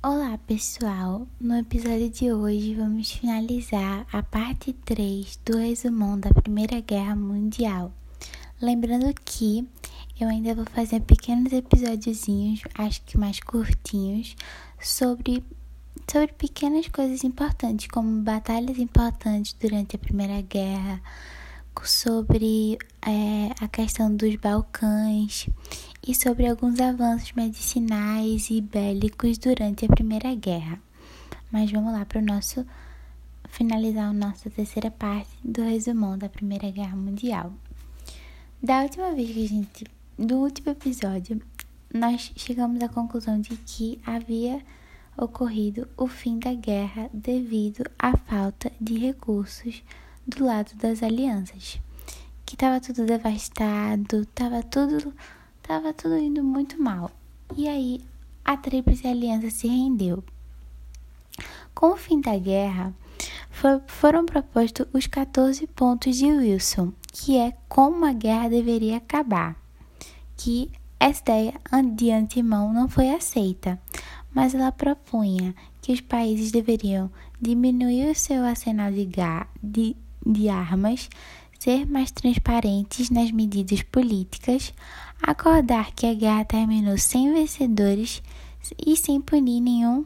Olá pessoal, no episódio de hoje vamos finalizar a parte 3 do resumão da Primeira Guerra Mundial. Lembrando que eu ainda vou fazer pequenos episódiozinhos, acho que mais curtinhos, sobre, sobre pequenas coisas importantes, como batalhas importantes durante a Primeira Guerra, sobre é, a questão dos Balcãs e sobre alguns avanços medicinais e bélicos durante a Primeira Guerra. Mas vamos lá para o nosso finalizar a nossa terceira parte do resumão da Primeira Guerra Mundial. Da última vez que a gente, do último episódio, nós chegamos à conclusão de que havia ocorrido o fim da guerra devido à falta de recursos do lado das alianças, que estava tudo devastado, estava tudo, tava tudo indo muito mal. E aí a Tríplice Aliança se rendeu. Com o fim da guerra, for, foram propostos os 14 pontos de Wilson, que é como a guerra deveria acabar. Que essa ideia de antemão não foi aceita, mas ela propunha que os países deveriam diminuir o seu arsenal de, de de armas, ser mais transparentes nas medidas políticas, acordar que a guerra terminou sem vencedores e sem punir nenhum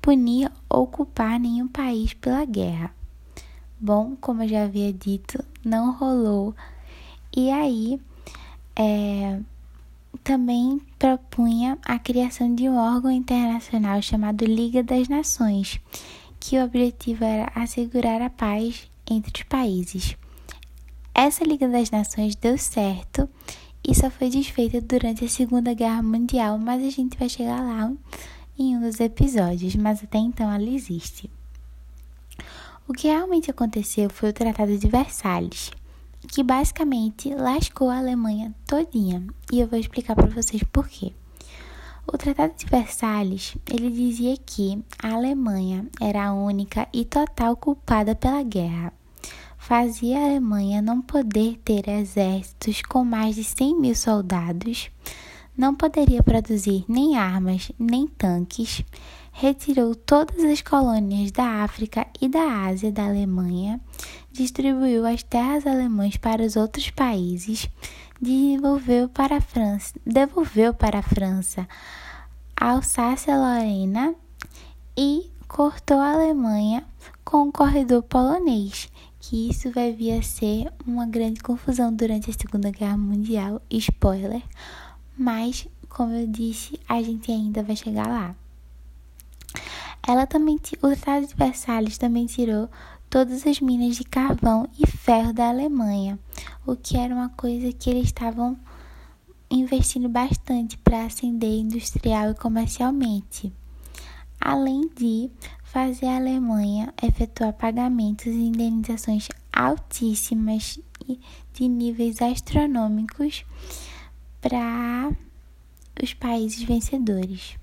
punir ou culpar nenhum país pela guerra. Bom, como eu já havia dito, não rolou. E aí, é, também propunha a criação de um órgão internacional chamado Liga das Nações, que o objetivo era assegurar a paz entre os países. Essa Liga das Nações deu certo e só foi desfeita durante a Segunda Guerra Mundial, mas a gente vai chegar lá em um dos episódios, mas até então ela existe. O que realmente aconteceu foi o Tratado de Versalhes, que basicamente lascou a Alemanha todinha, e eu vou explicar para vocês por quê. O Tratado de Versalhes, ele dizia que a Alemanha era a única e total culpada pela guerra. Fazia a Alemanha não poder ter exércitos com mais de 100 mil soldados, não poderia produzir nem armas nem tanques, retirou todas as colônias da África e da Ásia da Alemanha, distribuiu as terras alemãs para os outros países, devolveu para a França, devolveu para a França a Alsácia-Lorena e cortou a Alemanha com o corredor polonês, que isso vai vir a ser uma grande confusão durante a Segunda Guerra Mundial, spoiler, mas como eu disse, a gente ainda vai chegar lá. Ela também, o Tratado de Versalhes também tirou todas as minas de carvão e ferro da Alemanha, o que era uma coisa que eles estavam investindo bastante para ascender industrial e comercialmente, além de fazer a Alemanha efetuar pagamentos e indenizações altíssimas de níveis astronômicos para os países vencedores.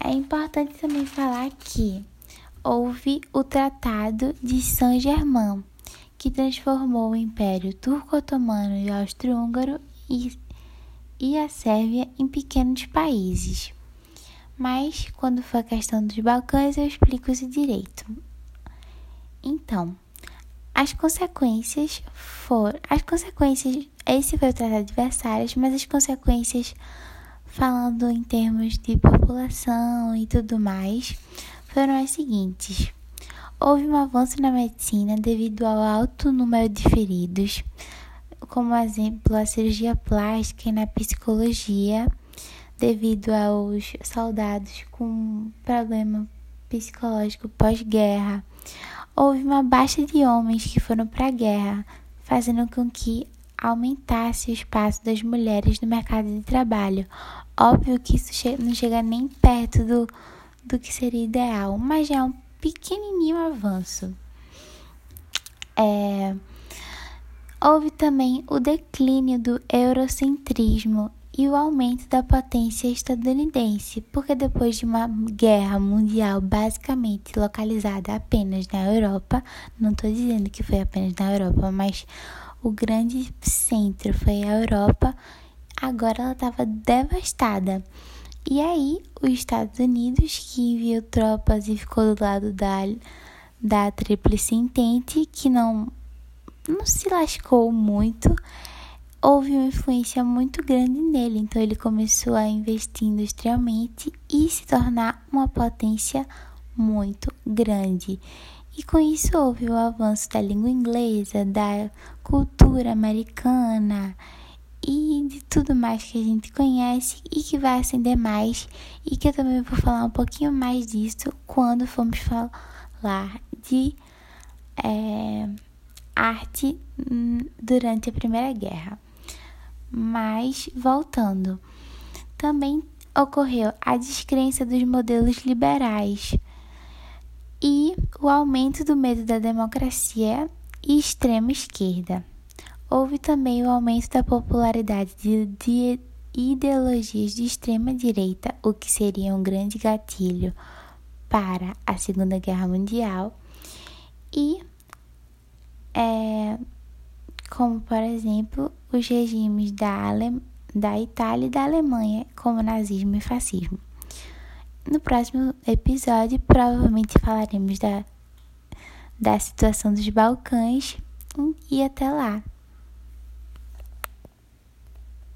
É importante também falar que houve o Tratado de Saint-Germain, que transformou o Império Turco-Otomano e Austro-Húngaro e, e a Sérvia em pequenos países. Mas quando for a questão dos Balcãs, eu explico isso direito. Então, as consequências foram. As consequências. Esse foi o Tratado Versalhes, mas as consequências, falando em termos de população e tudo mais, foram as seguintes. Houve um avanço na medicina devido ao alto número de feridos, como exemplo a cirurgia plástica e na psicologia, devido aos soldados com problema psicológico pós-guerra. Houve uma baixa de homens que foram para a guerra, fazendo com que aumentasse o espaço das mulheres no mercado de trabalho. Óbvio que isso não chega nem perto do do que seria ideal, mas já é um pequenininho avanço. É, houve também o declínio do eurocentrismo e o aumento da potência estadunidense, porque depois de uma guerra mundial basicamente localizada apenas na Europa, não estou dizendo que foi apenas na Europa, mas o grande centro foi a Europa, agora ela estava devastada. E aí, os Estados Unidos, que enviou tropas e ficou do lado da, da Tríplice Entente, que não, não se lascou muito, houve uma influência muito grande nele. Então, ele começou a investir industrialmente e se tornar uma potência muito grande. E com isso houve o avanço da língua inglesa, da cultura americana e de tudo mais que a gente conhece e que vai acender mais e que eu também vou falar um pouquinho mais disso quando formos falar de é, arte durante a Primeira Guerra. Mas voltando, também ocorreu a descrença dos modelos liberais e o aumento do medo da democracia e extrema esquerda. Houve também o aumento da popularidade de, de ideologias de extrema direita, o que seria um grande gatilho para a Segunda Guerra Mundial, e é, como por exemplo os regimes da, Ale, da Itália e da Alemanha, como nazismo e fascismo. No próximo episódio, provavelmente falaremos da, da situação dos Balcãs e até lá.